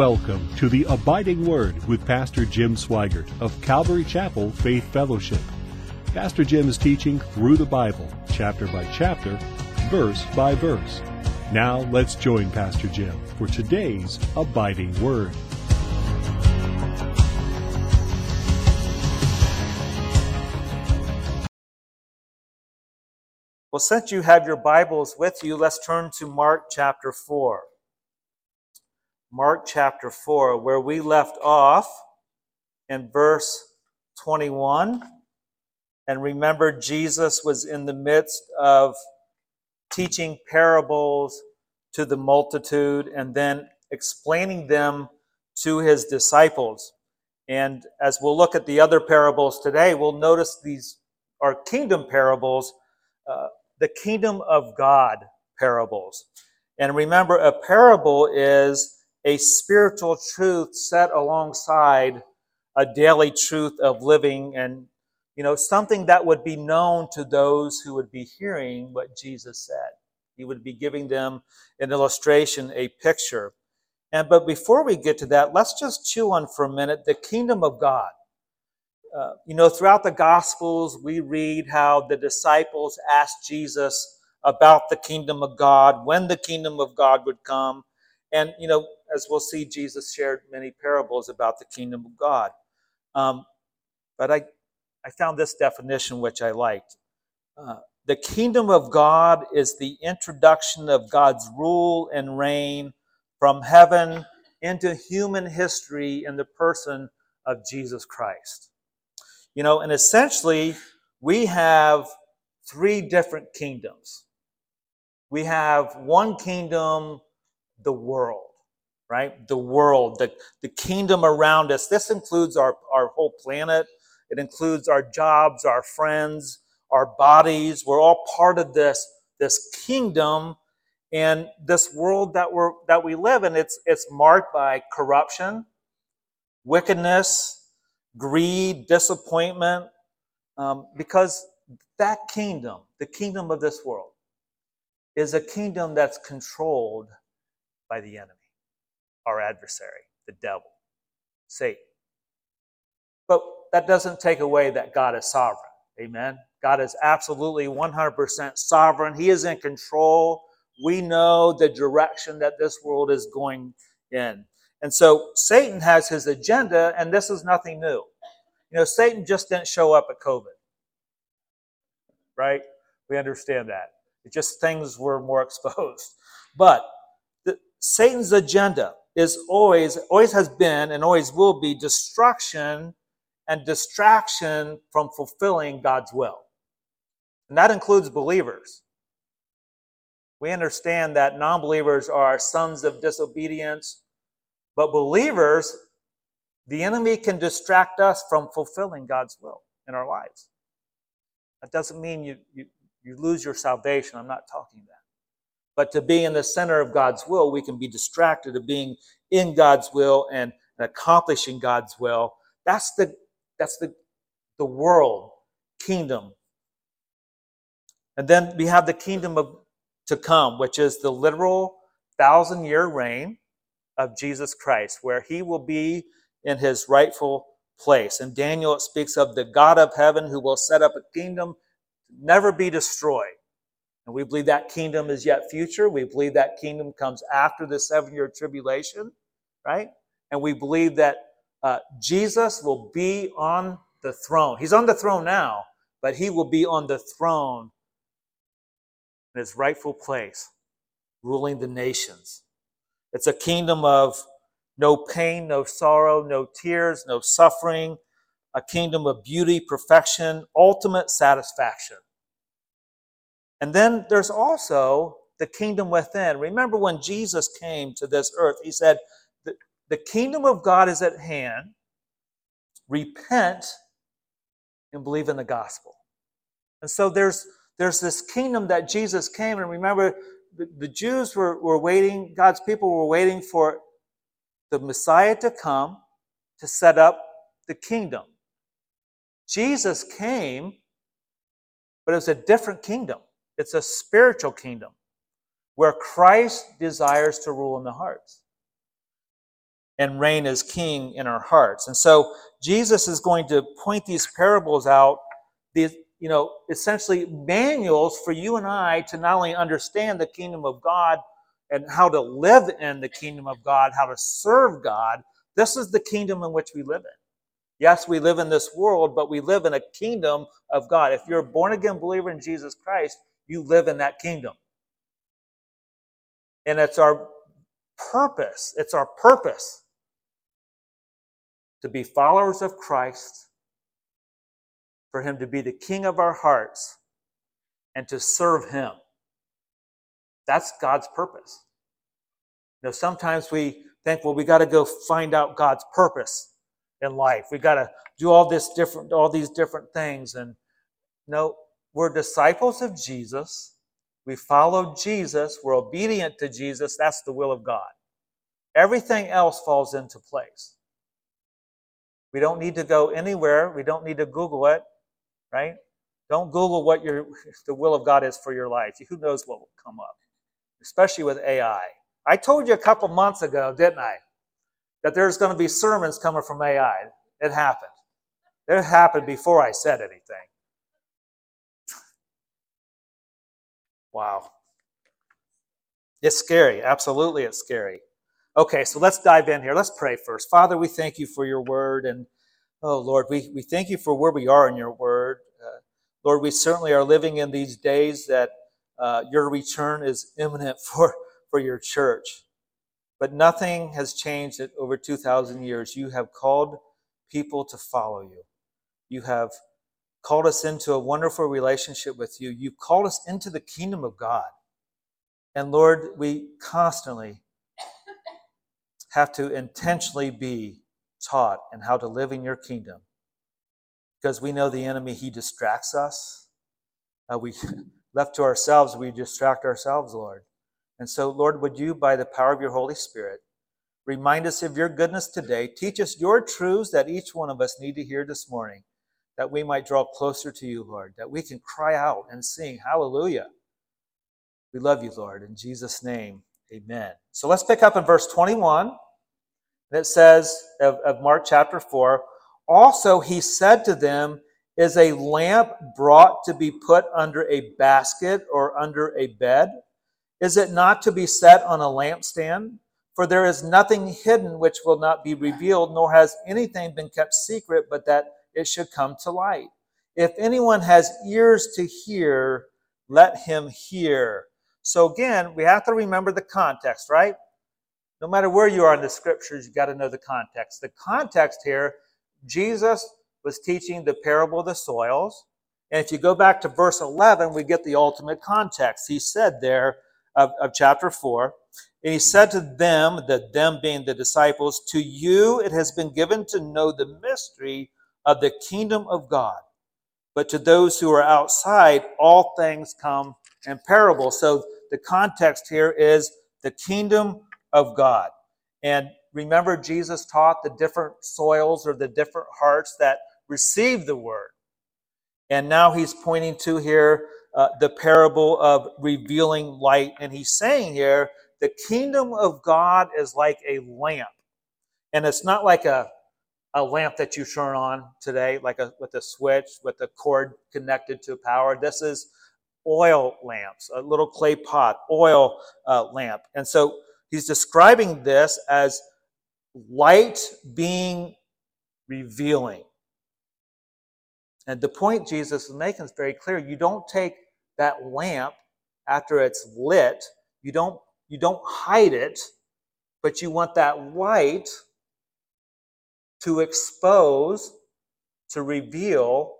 Welcome to the Abiding Word with Pastor Jim Sweigart of Calvary Chapel Faith Fellowship. Pastor Jim is teaching through the Bible, chapter by chapter, verse by verse. Now let's join Pastor Jim for today's Abiding Word. Well, since you have your Bibles with you, let's turn to Mark chapter 4. Mark chapter 4, where we left off in verse 21. And remember, Jesus was in the midst of teaching parables to the multitude and then explaining them to his disciples. And as we'll look at the other parables today, we'll notice these are kingdom parables, uh, the kingdom of God parables. And remember, a parable is a spiritual truth set alongside a daily truth of living and you know something that would be known to those who would be hearing what Jesus said. He would be giving them an illustration a picture. And but before we get to that let's just chew on for a minute the kingdom of God. Uh, you know throughout the gospels we read how the disciples asked Jesus about the kingdom of God when the kingdom of God would come and, you know, as we'll see, Jesus shared many parables about the kingdom of God. Um, but I, I found this definition which I liked. Uh, the kingdom of God is the introduction of God's rule and reign from heaven into human history in the person of Jesus Christ. You know, and essentially, we have three different kingdoms. We have one kingdom the world, right? The world, the, the kingdom around us. This includes our, our whole planet, it includes our jobs, our friends, our bodies. We're all part of this, this kingdom and this world that we're that we live in. It's it's marked by corruption, wickedness, greed, disappointment, um, because that kingdom, the kingdom of this world, is a kingdom that's controlled by the enemy, our adversary, the devil, Satan. But that doesn't take away that God is sovereign. Amen. God is absolutely 100% sovereign. He is in control. We know the direction that this world is going in. And so Satan has his agenda, and this is nothing new. You know, Satan just didn't show up at COVID, right? We understand that. It just things were more exposed. But Satan's agenda is always, always has been, and always will be destruction and distraction from fulfilling God's will. And that includes believers. We understand that non believers are sons of disobedience, but believers, the enemy can distract us from fulfilling God's will in our lives. That doesn't mean you, you, you lose your salvation. I'm not talking that. But to be in the center of God's will, we can be distracted of being in God's will and accomplishing God's will. That's the that's the the world kingdom. And then we have the kingdom of to come, which is the literal thousand year reign of Jesus Christ, where he will be in his rightful place. And Daniel speaks of the God of heaven who will set up a kingdom never be destroyed. And we believe that kingdom is yet future. We believe that kingdom comes after the seven year tribulation, right? And we believe that uh, Jesus will be on the throne. He's on the throne now, but he will be on the throne in his rightful place, ruling the nations. It's a kingdom of no pain, no sorrow, no tears, no suffering, a kingdom of beauty, perfection, ultimate satisfaction. And then there's also the kingdom within. Remember when Jesus came to this earth, he said, The, the kingdom of God is at hand. Repent and believe in the gospel. And so there's there's this kingdom that Jesus came, and remember, the, the Jews were, were waiting, God's people were waiting for the Messiah to come to set up the kingdom. Jesus came, but it was a different kingdom. It's a spiritual kingdom where Christ desires to rule in the hearts. and reign as king in our hearts. And so Jesus is going to point these parables out, these, you know, essentially manuals for you and I to not only understand the kingdom of God and how to live in the kingdom of God, how to serve God. This is the kingdom in which we live in. Yes, we live in this world, but we live in a kingdom of God. If you're a born again believer in Jesus Christ, you live in that kingdom. And it's our purpose, it's our purpose to be followers of Christ, for Him to be the King of our hearts, and to serve Him. That's God's purpose. You know, sometimes we think, well, we got to go find out God's purpose in life. We got to do all this different, all these different things. And no, we're disciples of Jesus. We follow Jesus. We're obedient to Jesus. That's the will of God. Everything else falls into place. We don't need to go anywhere. We don't need to Google it, right? Don't Google what your the will of God is for your life. Who knows what will come up, especially with AI. I told you a couple months ago, didn't I, that there's going to be sermons coming from AI. It happened. It happened before I said anything. Wow. It's scary. Absolutely, it's scary. Okay, so let's dive in here. Let's pray first. Father, we thank you for your word. And oh, Lord, we, we thank you for where we are in your word. Uh, Lord, we certainly are living in these days that uh, your return is imminent for, for your church. But nothing has changed over 2,000 years. You have called people to follow you. You have called us into a wonderful relationship with you. You called us into the kingdom of God. And Lord, we constantly have to intentionally be taught in how to live in your kingdom. Because we know the enemy, he distracts us. Uh, we left to ourselves, we distract ourselves, Lord. And so, Lord, would you, by the power of your Holy Spirit, remind us of your goodness today? Teach us your truths that each one of us need to hear this morning, that we might draw closer to you, Lord, that we can cry out and sing, Hallelujah. We love you, Lord. In Jesus' name, Amen. So let's pick up in verse 21. And it says of, of Mark chapter 4 Also he said to them, Is a lamp brought to be put under a basket or under a bed? Is it not to be set on a lampstand? For there is nothing hidden which will not be revealed, nor has anything been kept secret, but that it should come to light. If anyone has ears to hear, let him hear. So again, we have to remember the context, right? No matter where you are in the scriptures, you got to know the context. The context here, Jesus was teaching the parable of the soils. And if you go back to verse 11, we get the ultimate context. He said there of, of chapter 4, and he said to them, that them being the disciples, To you it has been given to know the mystery of the kingdom of God. But to those who are outside, all things come in parable. So the context here is the kingdom of God. And remember, Jesus taught the different soils or the different hearts that receive the word. And now he's pointing to here uh, the parable of revealing light. And he's saying here, the kingdom of God is like a lamp. And it's not like a, a lamp that you turn on today, like a, with a switch, with a cord connected to power. This is oil lamps, a little clay pot, oil uh, lamp. And so he's describing this as light being revealing. And the point Jesus is making is very clear. You don't take that lamp after it's lit, you don't, you don't hide it, but you want that light to expose, to reveal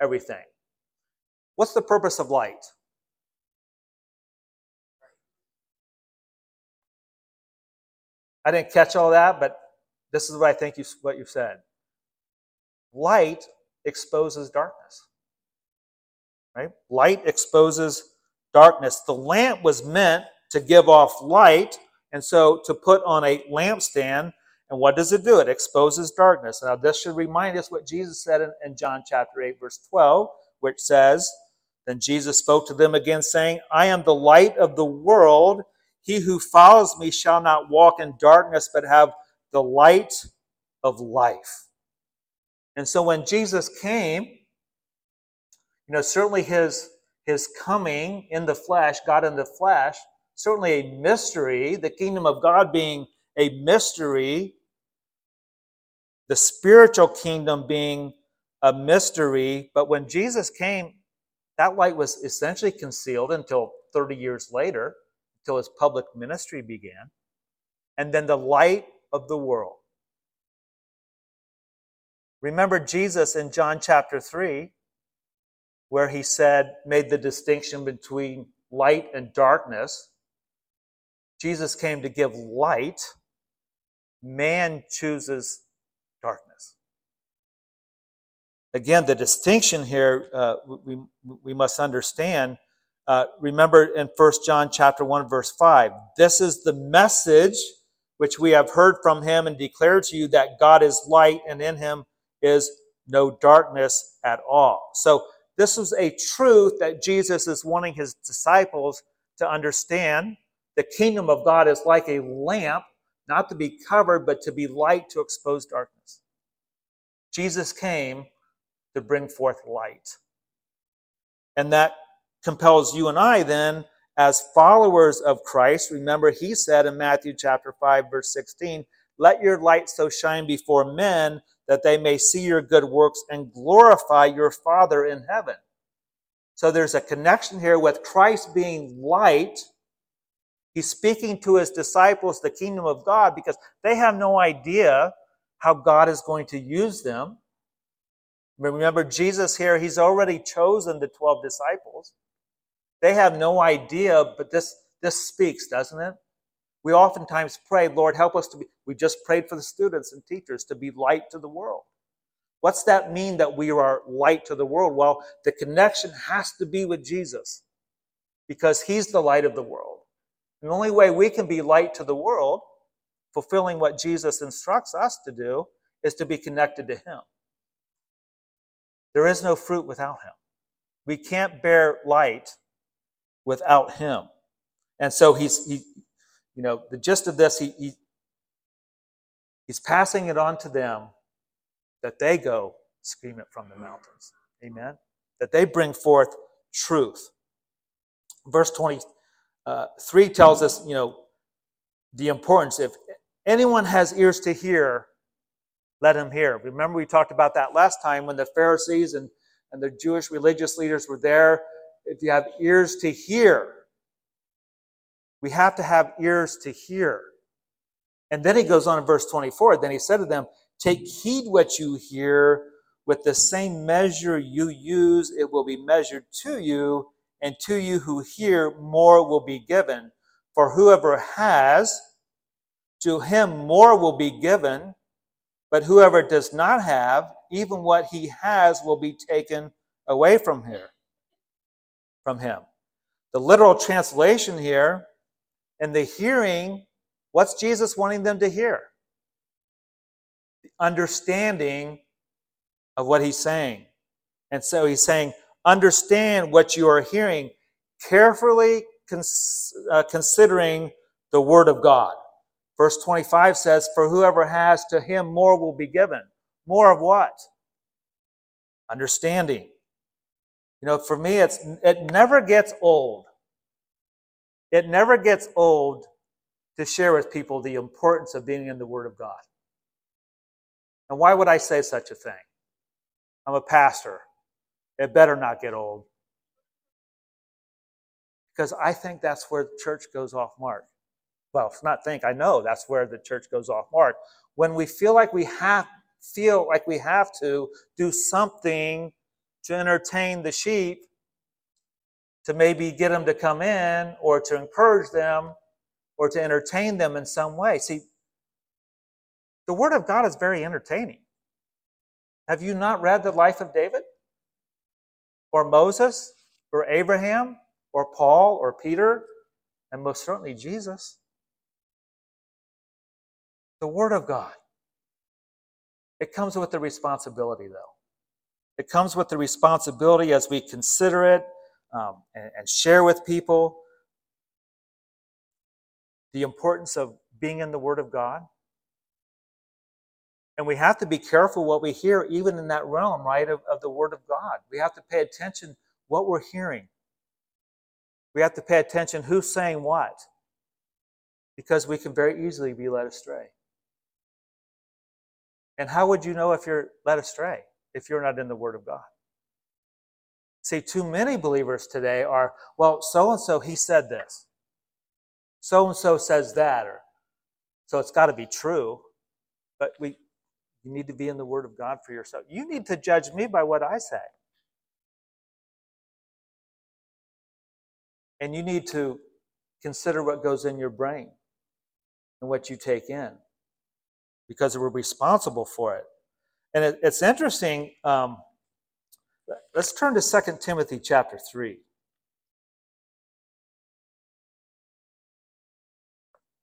everything. What's the purpose of light? I didn't catch all that, but this is what I think you, what you said. Light exposes darkness. Right? Light exposes darkness. The lamp was meant to give off light, and so to put on a lampstand. And what does it do? It exposes darkness. Now, this should remind us what Jesus said in, in John chapter 8, verse 12, which says, Then Jesus spoke to them again, saying, I am the light of the world. He who follows me shall not walk in darkness, but have the light of life. And so when Jesus came, you know, certainly his, his coming in the flesh, God in the flesh, certainly a mystery, the kingdom of God being a mystery, the spiritual kingdom being a mystery. But when Jesus came, that light was essentially concealed until 30 years later, until his public ministry began. And then the light of the world. Remember Jesus in John chapter 3, where he said, made the distinction between light and darkness. Jesus came to give light. Man chooses darkness. Again, the distinction here uh, we, we must understand. Uh, remember in 1 John chapter 1, verse 5, this is the message which we have heard from him and declare to you that God is light and in him is no darkness at all. So, this is a truth that Jesus is wanting his disciples to understand. The kingdom of God is like a lamp, not to be covered, but to be light to expose darkness. Jesus came to bring forth light. And that compels you and I then as followers of Christ, remember he said in Matthew chapter 5 verse 16, "Let your light so shine before men that they may see your good works and glorify your Father in heaven." So there's a connection here with Christ being light. He's speaking to his disciples the kingdom of God because they have no idea how God is going to use them. Remember, Jesus here, he's already chosen the 12 disciples. They have no idea, but this, this speaks, doesn't it? We oftentimes pray, Lord, help us to be, we just prayed for the students and teachers to be light to the world. What's that mean that we are light to the world? Well, the connection has to be with Jesus because he's the light of the world. The only way we can be light to the world, fulfilling what Jesus instructs us to do, is to be connected to him. There is no fruit without him. We can't bear light without him. And so he's, he, you know, the gist of this, he, he, he's passing it on to them that they go scream it from the mountains. Amen? That they bring forth truth. Verse 23 uh, tells us, you know, the importance. If anyone has ears to hear, let him hear. Remember, we talked about that last time when the Pharisees and, and the Jewish religious leaders were there if you have ears to hear, we have to have ears to hear. And then he goes on in verse 24. Then he said to them, Take heed what you hear. With the same measure you use, it will be measured to you, and to you who hear, more will be given. For whoever has, to him more will be given. But whoever does not have, even what he has will be taken away from him from him. The literal translation here, and the hearing, what's Jesus wanting them to hear? The understanding of what he's saying. And so he's saying, understand what you are hearing, carefully cons- uh, considering the word of God. Verse 25 says, For whoever has to him more will be given. More of what? Understanding. You know, for me, it's it never gets old. It never gets old to share with people the importance of being in the Word of God. And why would I say such a thing? I'm a pastor. It better not get old. Because I think that's where the church goes off mark. Well, it's not think, I know that's where the church goes off mark. When we feel like we have feel like we have to do something to entertain the sheep, to maybe get them to come in, or to encourage them, or to entertain them in some way. See, the Word of God is very entertaining. Have you not read the life of David? Or Moses? Or Abraham? Or Paul? Or Peter? And most certainly Jesus. The Word of God. It comes with the responsibility, though. It comes with the responsibility as we consider it um, and, and share with people the importance of being in the Word of God. And we have to be careful what we hear, even in that realm, right, of, of the Word of God. We have to pay attention what we're hearing. We have to pay attention who's saying what, because we can very easily be led astray. And how would you know if you're led astray if you're not in the Word of God? See, too many believers today are, well, so and so, he said this. So and so says that, or so it's got to be true. But we, you need to be in the Word of God for yourself. You need to judge me by what I say. And you need to consider what goes in your brain and what you take in because we're responsible for it. And it, it's interesting. Um, let's turn to 2 Timothy chapter 3.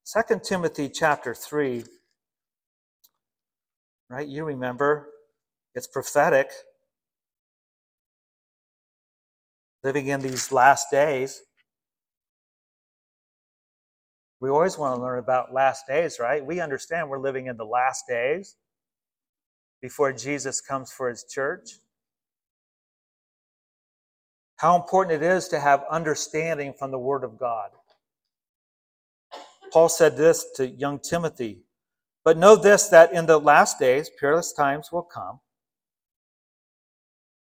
2 Timothy chapter 3, right? You remember, it's prophetic. Living in these last days. We always want to learn about last days, right? We understand we're living in the last days before Jesus comes for his church. How important it is to have understanding from the Word of God. Paul said this to young Timothy But know this, that in the last days, peerless times will come.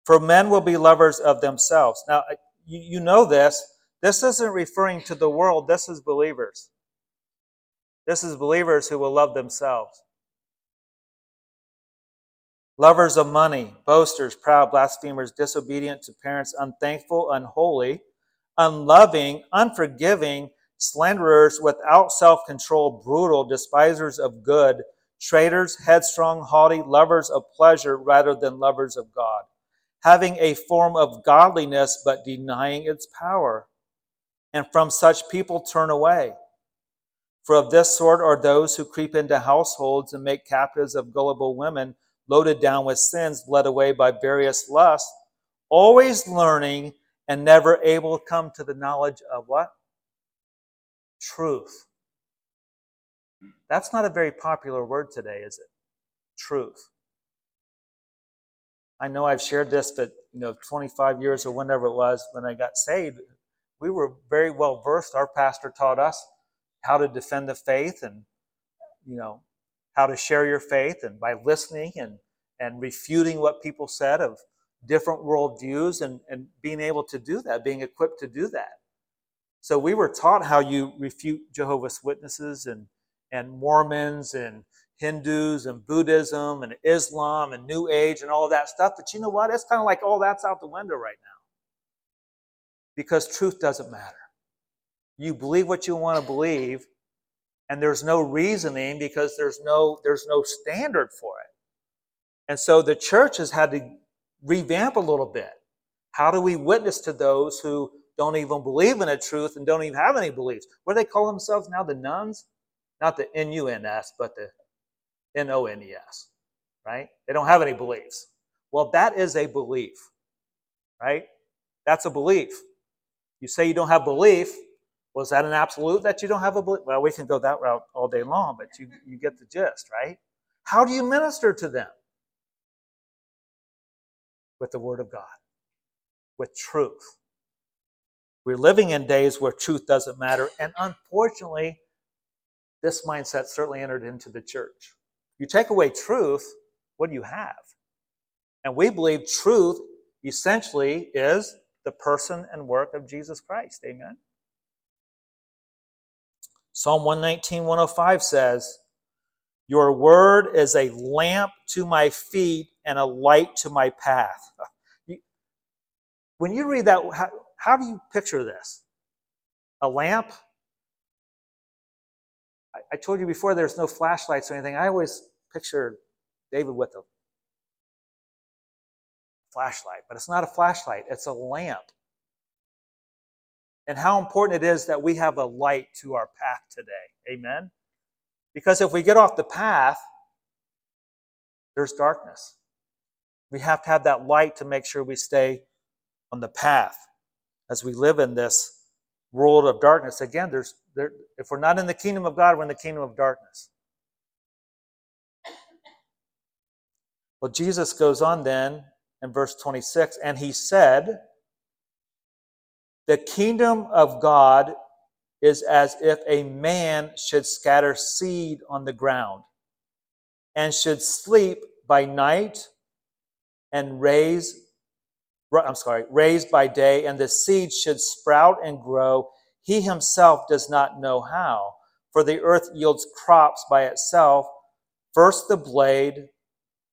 For men will be lovers of themselves. Now, you, you know this. This isn't referring to the world, this is believers. This is believers who will love themselves. Lovers of money, boasters, proud, blasphemers, disobedient to parents, unthankful, unholy, unloving, unforgiving, slanderers, without self control, brutal, despisers of good, traitors, headstrong, haughty, lovers of pleasure rather than lovers of God, having a form of godliness but denying its power. And from such people turn away. For of this sort are those who creep into households and make captives of gullible women, loaded down with sins, led away by various lusts, always learning and never able to come to the knowledge of what? Truth. That's not a very popular word today, is it? Truth. I know I've shared this, but you know, 25 years or whenever it was when I got saved, we were very well versed. Our pastor taught us how to defend the faith and you know how to share your faith and by listening and and refuting what people said of different worldviews and, and being able to do that, being equipped to do that. So we were taught how you refute Jehovah's Witnesses and, and Mormons and Hindus and Buddhism and Islam and New Age and all that stuff. But you know what? It's kind of like all that's out the window right now. Because truth doesn't matter. You believe what you want to believe, and there's no reasoning because there's no there's no standard for it. And so the church has had to revamp a little bit. How do we witness to those who don't even believe in a truth and don't even have any beliefs? What do they call themselves now? The nuns? Not the N U N S, but the N O N E S, right? They don't have any beliefs. Well, that is a belief, right? That's a belief. You say you don't have belief, was that an absolute that you don't have a belief? Well, we can go that route all day long, but you, you get the gist, right? How do you minister to them? With the Word of God, with truth. We're living in days where truth doesn't matter, and unfortunately, this mindset certainly entered into the church. You take away truth, what do you have? And we believe truth essentially is the person and work of Jesus Christ. Amen. Psalm 119, 105 says, Your word is a lamp to my feet and a light to my path. When you read that, how, do you picture this? A lamp? I, I told you before there's no flashlights or anything. I always picture David with a flashlight, but it's not a flashlight, it's a lamp and how important it is that we have a light to our path today. Amen? Because if we get off the path, there's darkness. We have to have that light to make sure we stay on the path as we live in this world of darkness. Again, there's there, if we're not in the kingdom of God, we're in the kingdom of darkness. Well, Jesus goes on then in verse 26 and he said, The kingdom of God is as if a man should scatter seed on the ground and should sleep by night and raise I'm sorry, raised by day, and the seed should sprout and grow. He himself does not know how, for the earth yields crops by itself, first the blade,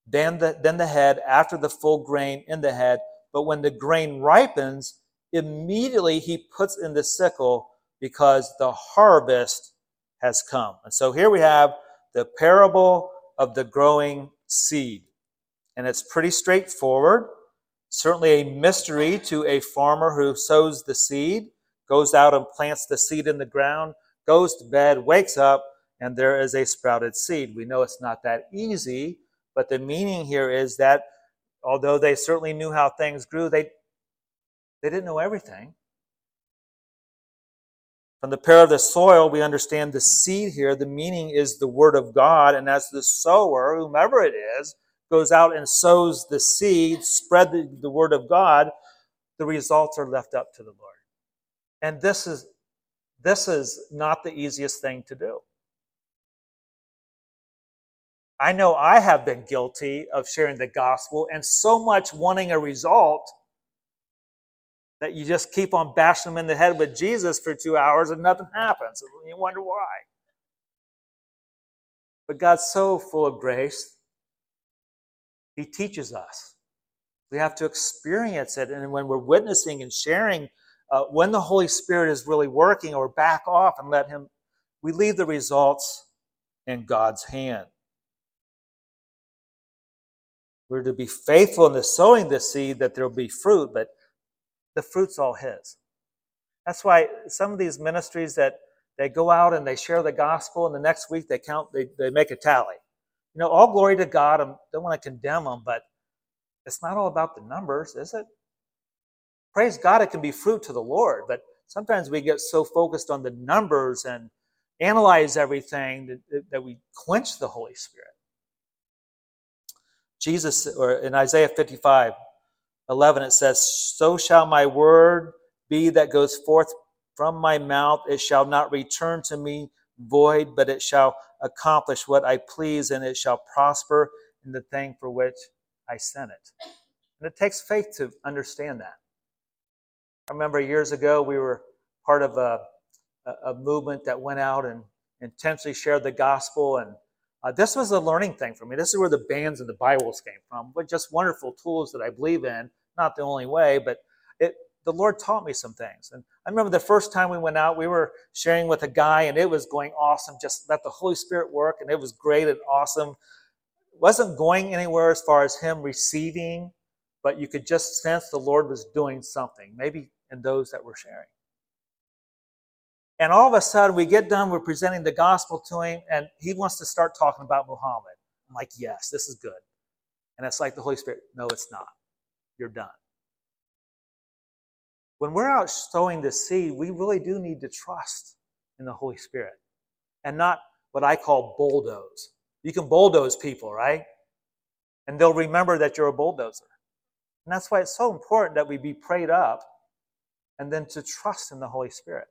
then the, then the head, after the full grain in the head. But when the grain ripens, immediately he puts in the sickle because the harvest has come. And so here we have the parable of the growing seed. And it's pretty straightforward. Certainly a mystery to a farmer who sows the seed, goes out and plants the seed in the ground, goes to bed, wakes up, and there is a sprouted seed. We know it's not that easy, but the meaning here is that although they certainly knew how things grew, they, they didn't know everything. From the pair of the soil, we understand the seed here. The meaning is the word of God. And as the sower, whomever it is, goes out and sows the seed, spread the, the word of God, the results are left up to the Lord. And this is this is not the easiest thing to do. I know I have been guilty of sharing the gospel and so much wanting a result that you just keep on bashing them in the head with Jesus for two hours and nothing happens. And you wonder why. But God's so full of grace, He teaches us. We have to experience it. And when we're witnessing and sharing, uh, when the Holy Spirit is really working, or back off and let Him, we leave the results in God's hand. We're to be faithful in the sowing the seed that there will be fruit, but the fruit's all His. That's why some of these ministries that they go out and they share the gospel, and the next week they count, they, they make a tally. You know, all glory to God. I don't want to condemn them, but it's not all about the numbers, is it? Praise God, it can be fruit to the Lord, but sometimes we get so focused on the numbers and analyze everything that, that we quench the Holy Spirit. Jesus, or in Isaiah 55, 11, it says, So shall my word be that goes forth from my mouth. It shall not return to me void, but it shall accomplish what I please, and it shall prosper in the thing for which I sent it. And it takes faith to understand that. I remember years ago we were part of a, a movement that went out and intentionally shared the gospel and uh, this was a learning thing for me. This is where the bands and the Bibles came from, but just wonderful tools that I believe in. Not the only way, but it, the Lord taught me some things. And I remember the first time we went out, we were sharing with a guy, and it was going awesome. Just let the Holy Spirit work, and it was great and awesome. It wasn't going anywhere as far as him receiving, but you could just sense the Lord was doing something, maybe in those that were sharing. And all of a sudden, we get done, we're presenting the gospel to him, and he wants to start talking about Muhammad. I'm like, yes, this is good. And it's like the Holy Spirit, no, it's not. You're done. When we're out sowing the seed, we really do need to trust in the Holy Spirit and not what I call bulldoze. You can bulldoze people, right? And they'll remember that you're a bulldozer. And that's why it's so important that we be prayed up and then to trust in the Holy Spirit.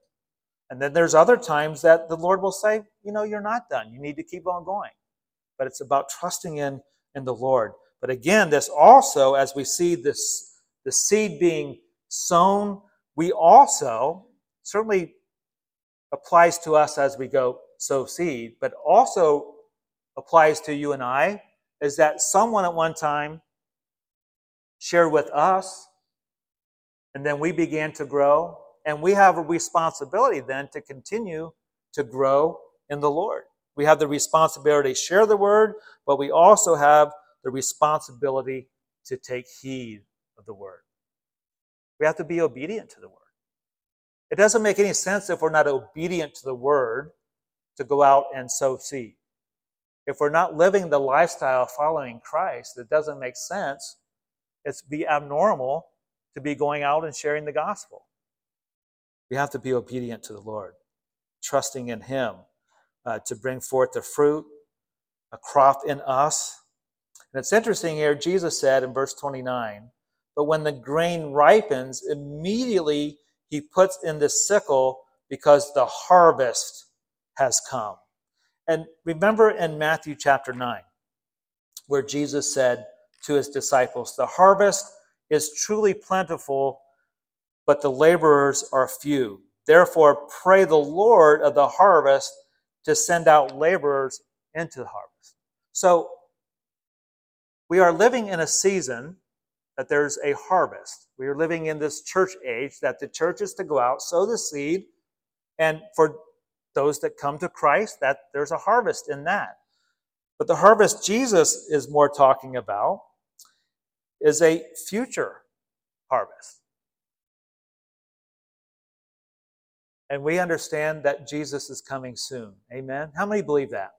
And then there's other times that the Lord will say, you know, you're not done. You need to keep on going. But it's about trusting in, in the Lord. But again, this also, as we see this the seed being sown, we also certainly applies to us as we go sow seed, but also applies to you and I, is that someone at one time shared with us, and then we began to grow, and we have a responsibility then to continue to grow in the Lord. We have the responsibility to share the word, but we also have the responsibility to take heed of the word. We have to be obedient to the word. It doesn't make any sense if we're not obedient to the word to go out and sow seed. If we're not living the lifestyle following Christ, it doesn't make sense. It's be abnormal to be going out and sharing the gospel. We have to be obedient to the Lord, trusting in Him uh, to bring forth the fruit, a crop in us. And it's interesting here, Jesus said in verse 29, but when the grain ripens, immediately he puts in the sickle because the harvest has come. And remember in Matthew chapter 9, where Jesus said to his disciples, The harvest is truly plentiful, but the laborers are few. Therefore, pray the Lord of the harvest to send out laborers into the harvest. So, we are living in a season that there's a harvest. We are living in this church age that the church is to go out, sow the seed, and for those that come to Christ, that there's a harvest in that. But the harvest Jesus is more talking about is a future harvest. And we understand that Jesus is coming soon. Amen. How many believe that?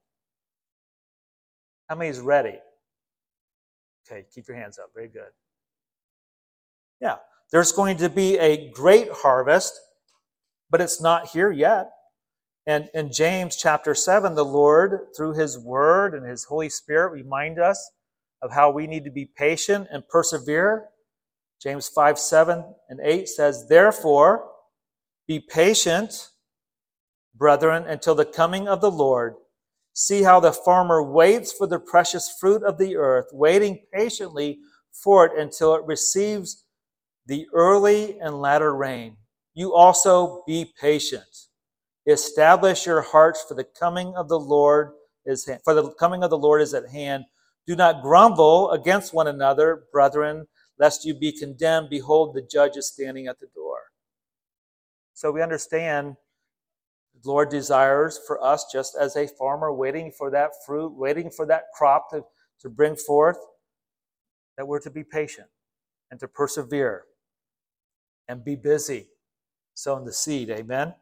How many is ready? Okay, keep your hands up. Very good. Yeah, there's going to be a great harvest, but it's not here yet. And in James chapter 7, the Lord, through his word and his Holy Spirit, remind us of how we need to be patient and persevere. James 5, 7 and 8 says, Therefore, be patient, brethren, until the coming of the Lord. See how the farmer waits for the precious fruit of the earth, waiting patiently for it until it receives the early and latter rain. You also be patient. Establish your hearts for the coming of the Lord is for the coming of the Lord is at hand. Do not grumble against one another, brethren, lest you be condemned. Behold, the judge is standing at the door. So we understand the Lord desires for us, just as a farmer waiting for that fruit, waiting for that crop to, to bring forth, that we're to be patient and to persevere and be busy sowing the seed. Amen.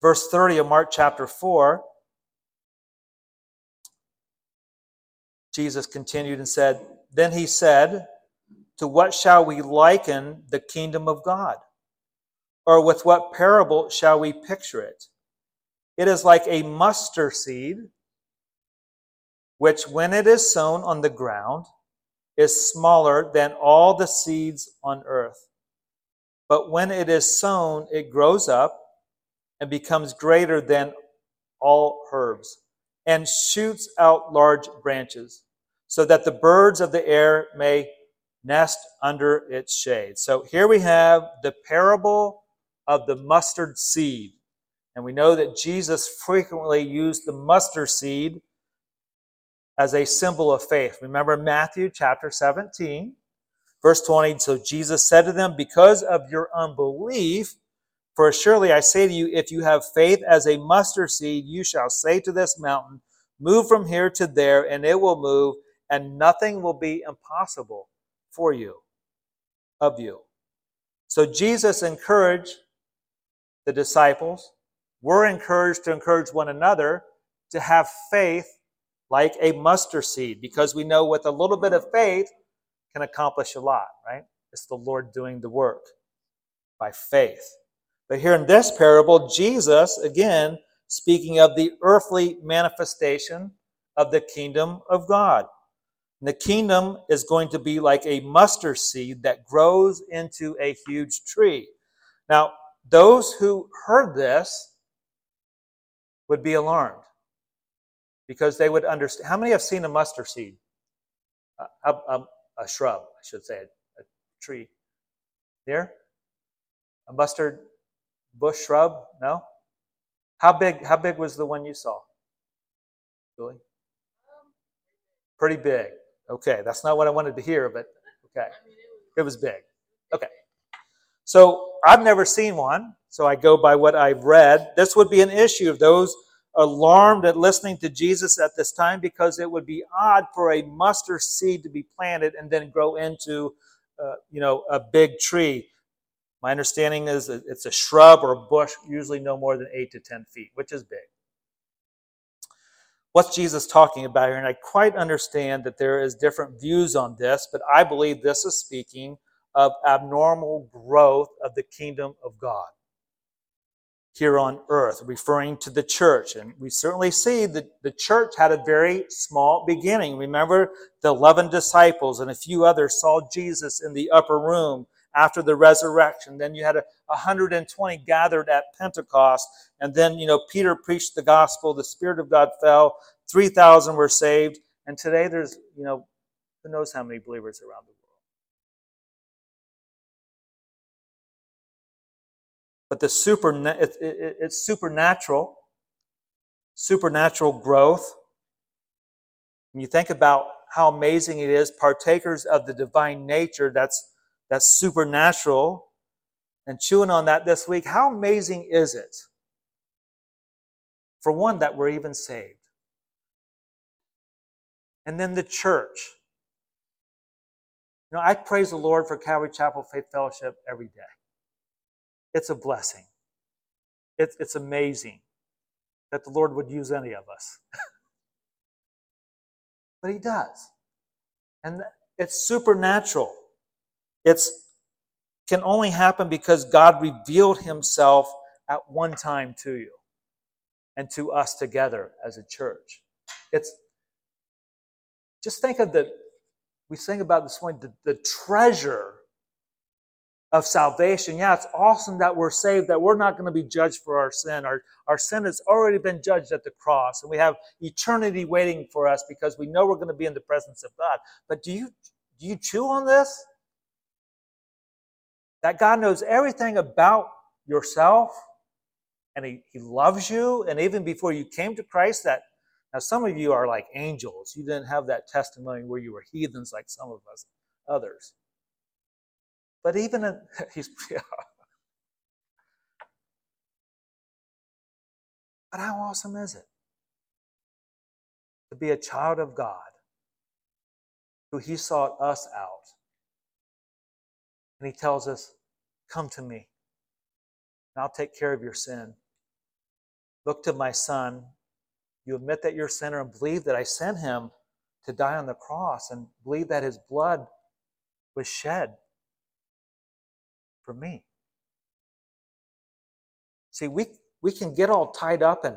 Verse 30 of Mark chapter 4, Jesus continued and said, Then he said, To what shall we liken the kingdom of God? Or with what parable shall we picture it? It is like a mustard seed, which when it is sown on the ground, is smaller than all the seeds on earth. But when it is sown, it grows up and becomes greater than all herbs, and shoots out large branches, so that the birds of the air may nest under its shade. So here we have the parable of the mustard seed. And we know that Jesus frequently used the mustard seed as a symbol of faith. Remember Matthew chapter 17, verse 20. So Jesus said to them, Because of your unbelief, for surely I say to you, if you have faith as a mustard seed, you shall say to this mountain, Move from here to there, and it will move, and nothing will be impossible for you, of you. So Jesus encouraged the disciples. We're encouraged to encourage one another to have faith like a mustard seed, because we know with a little bit of faith can accomplish a lot, right? It's the Lord doing the work by faith. But here in this parable, Jesus, again, speaking of the earthly manifestation of the kingdom of God. And the kingdom is going to be like a mustard seed that grows into a huge tree. Now, those who heard this would be alarmed because they would understand. How many have seen a mustard seed? A, a, a shrub, I should say, a, a tree. Here? A mustard bush shrub? No? How big how big was the one you saw? Julie? Pretty big. Okay, that's not what I wanted to hear, but okay. It was big. Okay. So I've never seen one, so I go by what I've read. This would be an issue of those alarmed at listening to Jesus at this time because it would be odd for a mustard seed to be planted and then grow into, uh, you know, a big tree. My understanding is it's a shrub or a bush, usually no more than 8 to 10 feet, which is big. What's Jesus talking about here? And I quite understand that there is different views on this, but I believe this is speaking of abnormal growth of the kingdom of God. Here on earth, referring to the church. And we certainly see that the church had a very small beginning. Remember, the 11 disciples and a few others saw Jesus in the upper room after the resurrection. Then you had a 120 gathered at Pentecost. And then, you know, Peter preached the gospel, the Spirit of God fell, 3,000 were saved. And today there's, you know, who knows how many believers around the world. But the super, it's supernatural, supernatural growth. When you think about how amazing it is, partakers of the divine nature, that's that's supernatural. And chewing on that this week, how amazing is it? For one, that we're even saved. And then the church. You know, I praise the Lord for Calvary Chapel Faith Fellowship every day. It's a blessing. It's, it's amazing that the Lord would use any of us. but He does. And it's supernatural. It's can only happen because God revealed himself at one time to you and to us together as a church. It's just think of the we sing about this morning the, the treasure of salvation. Yeah, it's awesome that we're saved, that we're not going to be judged for our sin. Our, our sin has already been judged at the cross, and we have eternity waiting for us because we know we're going to be in the presence of God. But do you do you chew on this? that God knows everything about yourself and he, he loves you. And even before you came to Christ, that now some of you are like angels. You didn't have that testimony where you were heathens like some of us others. But even in, he's But how awesome is it to be a child of God who he sought us out and he tells us, Come to me, and I'll take care of your sin. Look to my son. You admit that you're a sinner and believe that I sent him to die on the cross and believe that his blood was shed for me. See, we, we can get all tied up in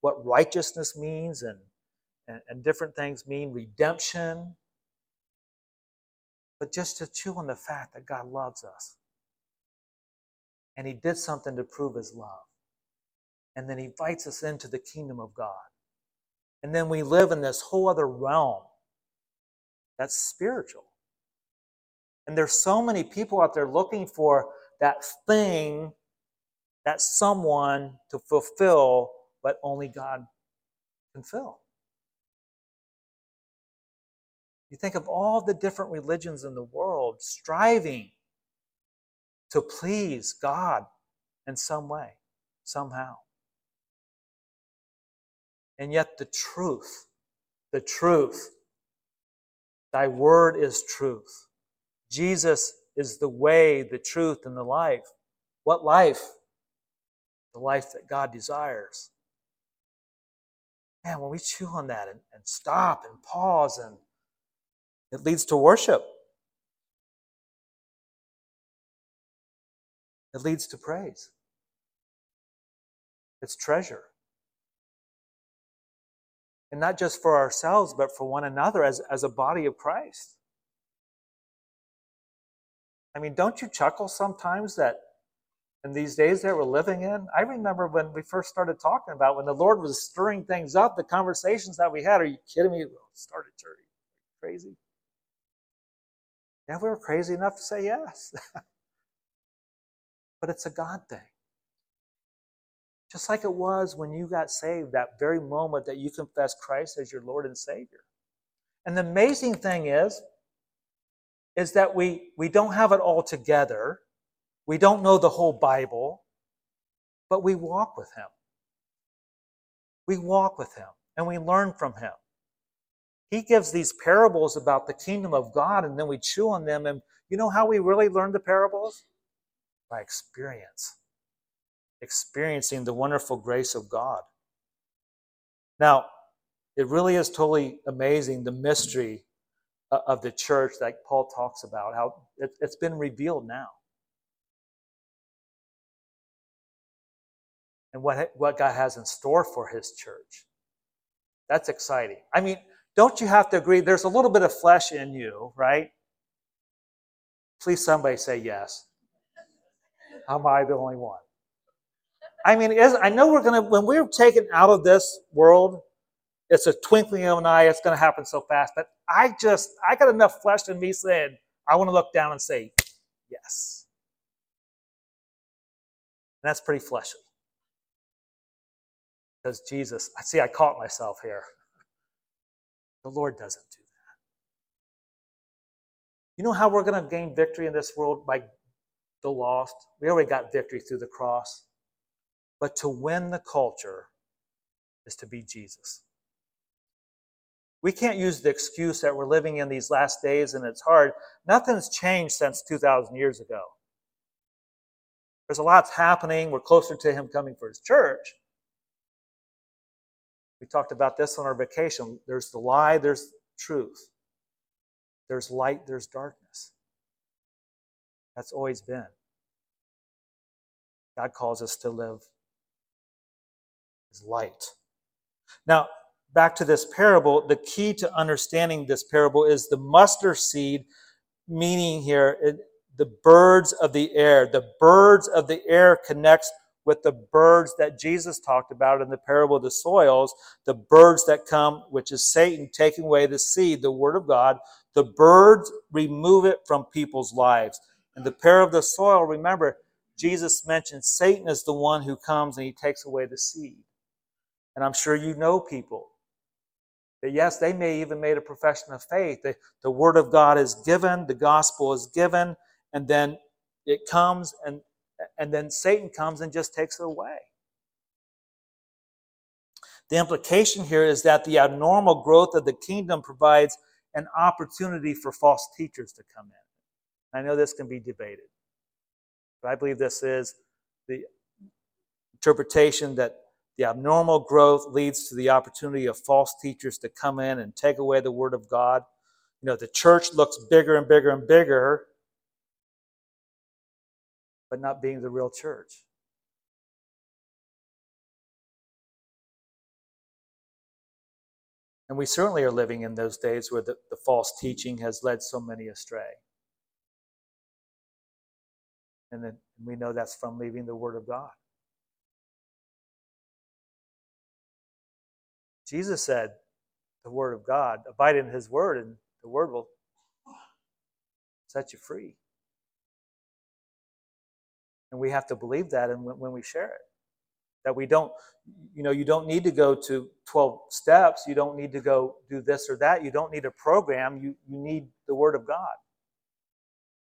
what righteousness means and, and, and different things mean, redemption, but just to chew on the fact that God loves us. And He did something to prove His love. And then He invites us into the kingdom of God. And then we live in this whole other realm that's spiritual. And there's so many people out there looking for that thing, that someone to fulfill, but only God can fill. You think of all the different religions in the world striving to please God in some way, somehow. And yet, the truth, the truth, thy word is truth. Jesus is the way, the truth, and the life. What life? The life that God desires. Man, when we chew on that and, and stop and pause and it leads to worship. It leads to praise. It's treasure. And not just for ourselves, but for one another as, as a body of Christ. I mean, don't you chuckle sometimes that in these days that we're living in? I remember when we first started talking about when the Lord was stirring things up, the conversations that we had. Are you kidding me? Started church. Crazy. Yeah, we were crazy enough to say yes. but it's a God thing. Just like it was when you got saved, that very moment that you confessed Christ as your Lord and Savior. And the amazing thing is, is that we, we don't have it all together. We don't know the whole Bible, but we walk with Him. We walk with Him and we learn from Him he gives these parables about the kingdom of God, and then we chew on them. And you know how we really learn the parables? By experience, experiencing the wonderful grace of God. Now, it really is totally amazing the mystery of the church that Paul talks about, how it's been revealed now. and what, what God has in store for his church. That's exciting. I mean, don't you have to agree? There's a little bit of flesh in you, right? Please, somebody say yes. Am I the only one? I mean, I know we're going to, when we're taken out of this world, it's a twinkling of an eye. It's going to happen so fast. But I just, I got enough flesh in me saying, I want to look down and say, yes. And that's pretty fleshly. Because Jesus, I see I caught myself here. The Lord doesn't do that. You know how we're going to gain victory in this world by the lost? We already got victory through the cross. But to win the culture is to be Jesus. We can't use the excuse that we're living in these last days and it's hard. Nothing's changed since 2,000 years ago. There's a lot's happening. We're closer to Him coming for His church. We talked about this on our vacation. There's the lie, there's truth. There's light, there's darkness. That's always been. God calls us to live as light. Now, back to this parable, the key to understanding this parable is the mustard seed, meaning here the birds of the air. The birds of the air connects with the birds that Jesus talked about in the parable of the soils, the birds that come, which is Satan taking away the seed, the word of God. The birds remove it from people's lives. And the parable of the soil, remember, Jesus mentioned Satan is the one who comes and he takes away the seed. And I'm sure you know people that, yes, they may even made a profession of faith. The, the word of God is given, the gospel is given, and then it comes and and then Satan comes and just takes it away. The implication here is that the abnormal growth of the kingdom provides an opportunity for false teachers to come in. I know this can be debated, but I believe this is the interpretation that the abnormal growth leads to the opportunity of false teachers to come in and take away the word of God. You know, the church looks bigger and bigger and bigger, but not being the real church. And we certainly are living in those days where the, the false teaching has led so many astray. And then we know that's from leaving the Word of God. Jesus said, the Word of God, abide in His Word, and the Word will set you free. And we have to believe that and when we share it. That we don't, you know, you don't need to go to 12 steps. You don't need to go do this or that. You don't need a program. You, you need the Word of God.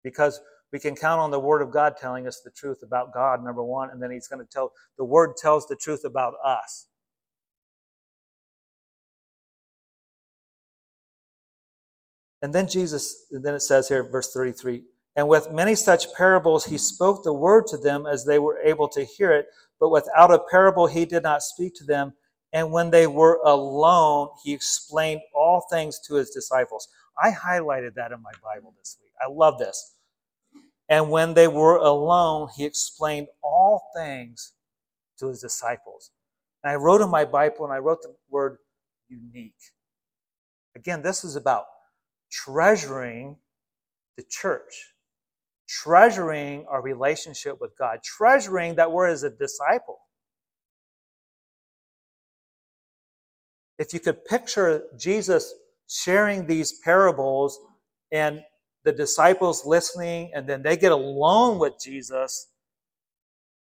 Because we can count on the Word of God telling us the truth about God, number one, and then He's going to tell, the Word tells the truth about us. And then Jesus, then it says here, verse 33 and with many such parables, he spoke the word to them as they were able to hear it. But without a parable, he did not speak to them. And when they were alone, he explained all things to his disciples. I highlighted that in my Bible this week. I love this. And when they were alone, he explained all things to his disciples. And I wrote in my Bible, and I wrote the word unique. Again, this is about treasuring the church treasuring our relationship with God, treasuring that we're as a disciple. If you could picture Jesus sharing these parables and the disciples listening, and then they get alone with Jesus,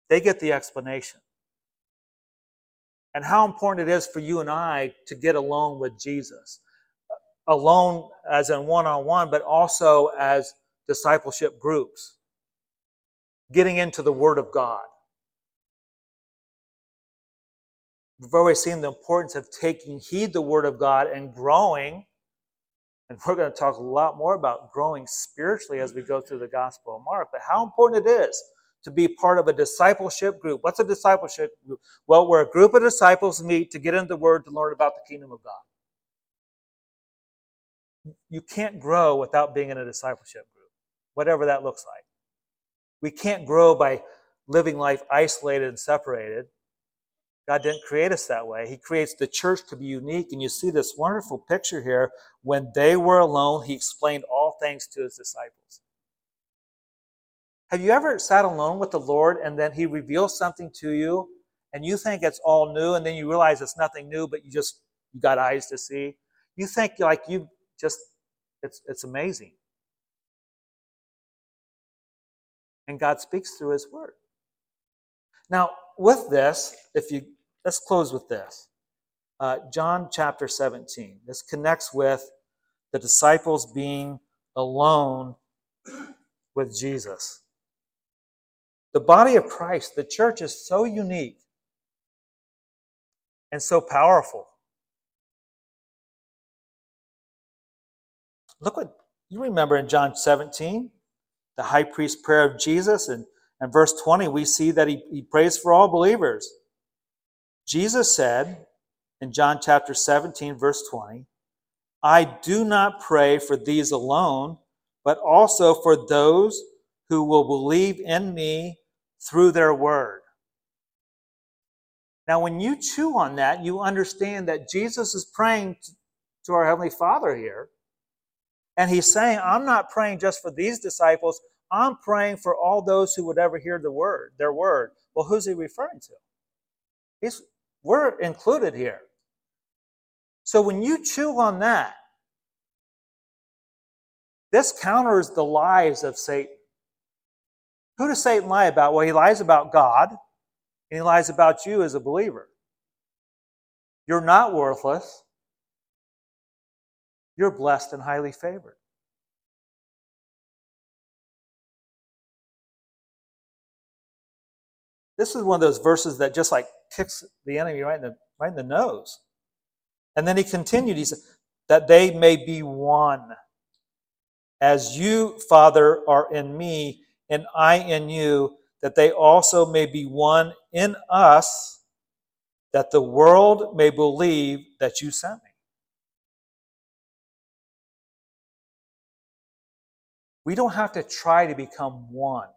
they get the explanation. And how important it is for you and I to get alone with Jesus. Alone as in one on one, but also as discipleship groups, getting into the Word of God. We've always seen the importance of taking heed the Word of God and growing. And we're going to talk a lot more about growing spiritually as we go through the Gospel of Mark. But how important it is to be part of a discipleship group. What's a discipleship group? Well, where a group of disciples meet to get into the Word to learn about the kingdom of God. You can't grow without being in a discipleship group whatever that looks like. We can't grow by living life isolated and separated. God didn't create us that way. He creates the church to be unique. And you see this wonderful picture here. When they were alone, he explained all things to his disciples. Have you ever sat alone with the Lord and then he reveals something to you and you think it's all new and then you realize it's nothing new, but you just you got eyes to see? You think like you just it's it's amazing. And God speaks through his word. Now, with this, if you let's close with this. Uh, John chapter 17. This connects with the disciples being alone with Jesus. The body of Christ, the church, is so unique and so powerful. Look what you remember in John 17, the high priest prayer of Jesus, and, and verse 20, we see that he, he prays for all believers. Jesus said in John chapter 17, verse 20, I do not pray for these alone, but also for those who will believe in me through their word. Now, when you chew on that, you understand that Jesus is praying to our Heavenly Father here. And he's saying, I'm not praying just for these disciples, I'm praying for all those who would ever hear the word, their word. Well, who's he referring to? He's, we're included here. So when you chew on that, this counters the lies of Satan. Who does Satan lie about? Well, he lies about God, and he lies about you as a believer. You're not worthless. You're blessed and highly favored. This is one of those verses that just like kicks the enemy right in the, right in the nose. And then he continued, he said, that they may be one. As you, Father, are in me, and I in you, that they also may be one in us, that the world may believe that you sent me. We don't have to try to become one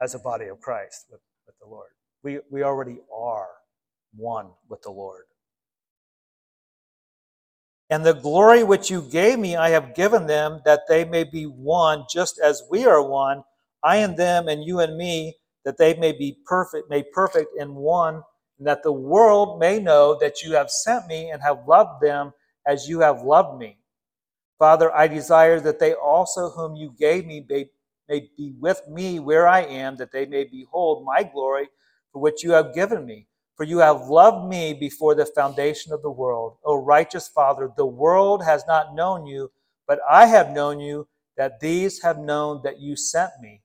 as a body of Christ with, with the Lord. We, we already are one with the Lord. And the glory which you gave me, I have given them, that they may be one, just as we are one, I and them, and you and me, that they may be perfect, made perfect in one, and that the world may know that you have sent me and have loved them as you have loved me. Father, I desire that they also, whom you gave me, may, may be with me where I am, that they may behold my glory for which you have given me. For you have loved me before the foundation of the world. O righteous Father, the world has not known you, but I have known you, that these have known that you sent me.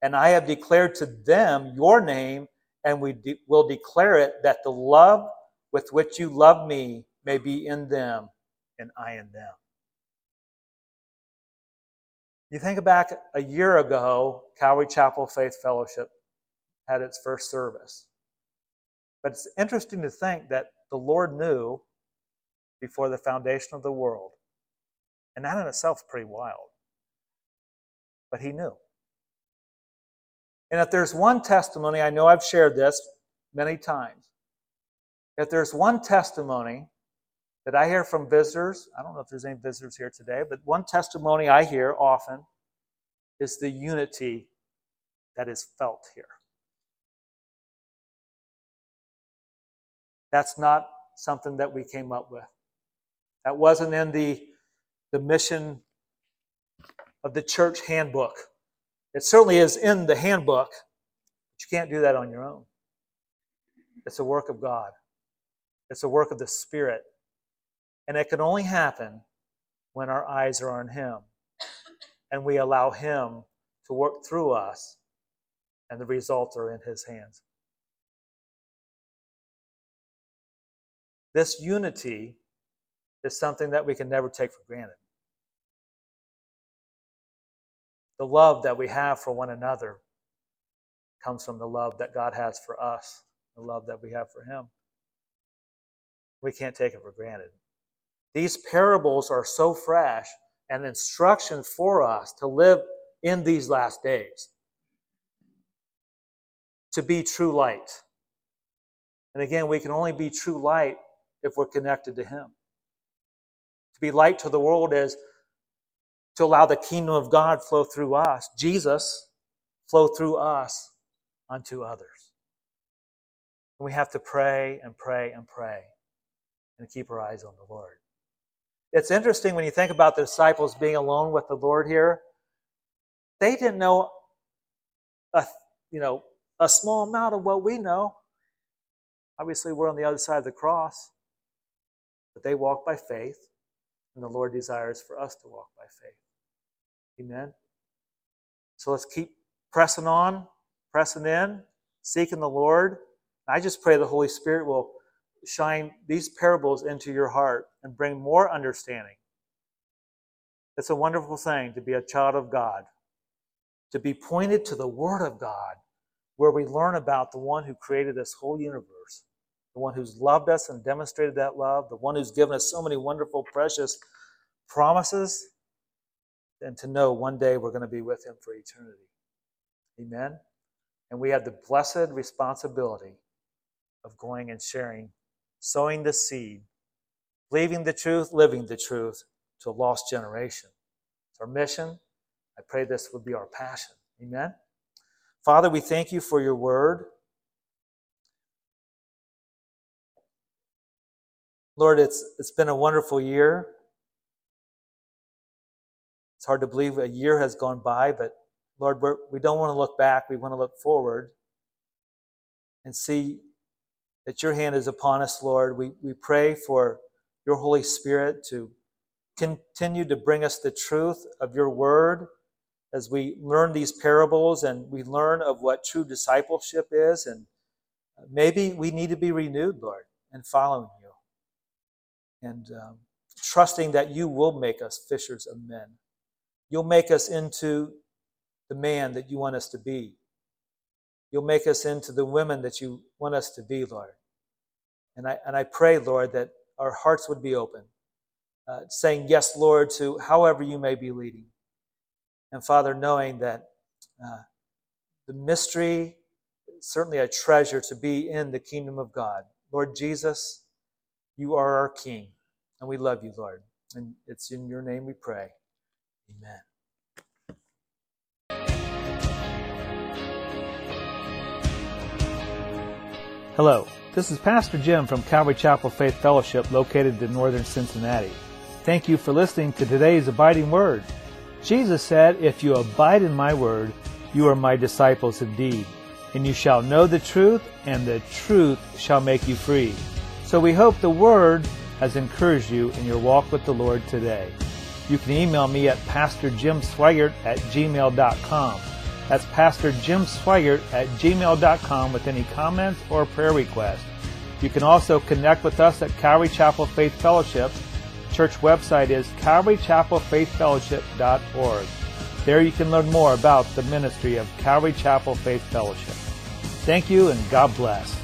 And I have declared to them your name, and we de- will declare it that the love with which you love me may be in them, and I in them. You think back a year ago, Calvary Chapel Faith Fellowship had its first service. But it's interesting to think that the Lord knew before the foundation of the world. And that in itself is pretty wild. But He knew. And if there's one testimony, I know I've shared this many times. If there's one testimony that I hear from visitors, I don't know if there's any visitors here today, but one testimony I hear often is the unity that is felt here. That's not something that we came up with. That wasn't in the, the mission of the church handbook. It certainly is in the handbook, but you can't do that on your own. It's a work of God, it's a work of the Spirit. And it can only happen when our eyes are on Him and we allow Him to work through us, and the results are in His hands. This unity is something that we can never take for granted. The love that we have for one another comes from the love that God has for us, the love that we have for Him. We can't take it for granted. These parables are so fresh and instruction for us to live in these last days, to be true light And again, we can only be true light if we're connected to Him. To be light to the world is to allow the kingdom of God flow through us, Jesus flow through us unto others. And we have to pray and pray and pray and keep our eyes on the Lord. It's interesting when you think about the disciples being alone with the Lord here. They didn't know a, you know, a small amount of what we know. Obviously, we're on the other side of the cross, but they walk by faith, and the Lord desires for us to walk by faith. Amen. So let's keep pressing on, pressing in, seeking the Lord. I just pray the Holy Spirit will shine these parables into your heart and bring more understanding. It's a wonderful thing to be a child of God, to be pointed to the Word of God, where we learn about the one who created this whole universe, the one who's loved us and demonstrated that love, the one who's given us so many wonderful, precious promises, and to know one day we're going to be with Him for eternity. Amen. And we have the blessed responsibility of going and sharing sowing the seed, believing the truth, living the truth to a lost generation. It's our mission. I pray this would be our passion. Amen. Father, we thank you for your word. Lord, it's, it's been a wonderful year. It's hard to believe a year has gone by, but Lord, we're, we do not want to look back. We want to look forward and see that your hand is upon us, Lord. We, we pray for your Holy Spirit to continue to bring us the truth of your word as we learn these parables and we learn of what true discipleship is. And maybe we need to be renewed, Lord, and following you and um, trusting that you will make us fishers of men. You'll make us into the man that you want us to be. You'll make us into the women that you want us to be, Lord. And I, and I pray, Lord, that our hearts would be open, uh, saying yes, Lord, to however you may be leading. And Father, knowing that uh, the mystery, certainly a treasure to be in the kingdom of God. Lord Jesus, you are our King, and we love you, Lord. And it's in your name we pray. Amen. Hello. This is Pastor Jim from Calvary Chapel Faith Fellowship located in northern Cincinnati. Thank you for listening to today's Abiding Word. Jesus said, If you abide in my word, you are my disciples indeed, and you shall know the truth, and the truth shall make you free. So we hope the word has encouraged you in your walk with the Lord today. You can email me at pastorjimsweigart at gmail.com. That's Pastor Jim Sweigart at gmail.com with any comments or prayer requests. You can also connect with us at Calvary Chapel Faith Fellowship. Church website is calvarychapelfaithfellowship.org. There you can learn more about the ministry of Calvary Chapel Faith Fellowship. Thank you and God bless.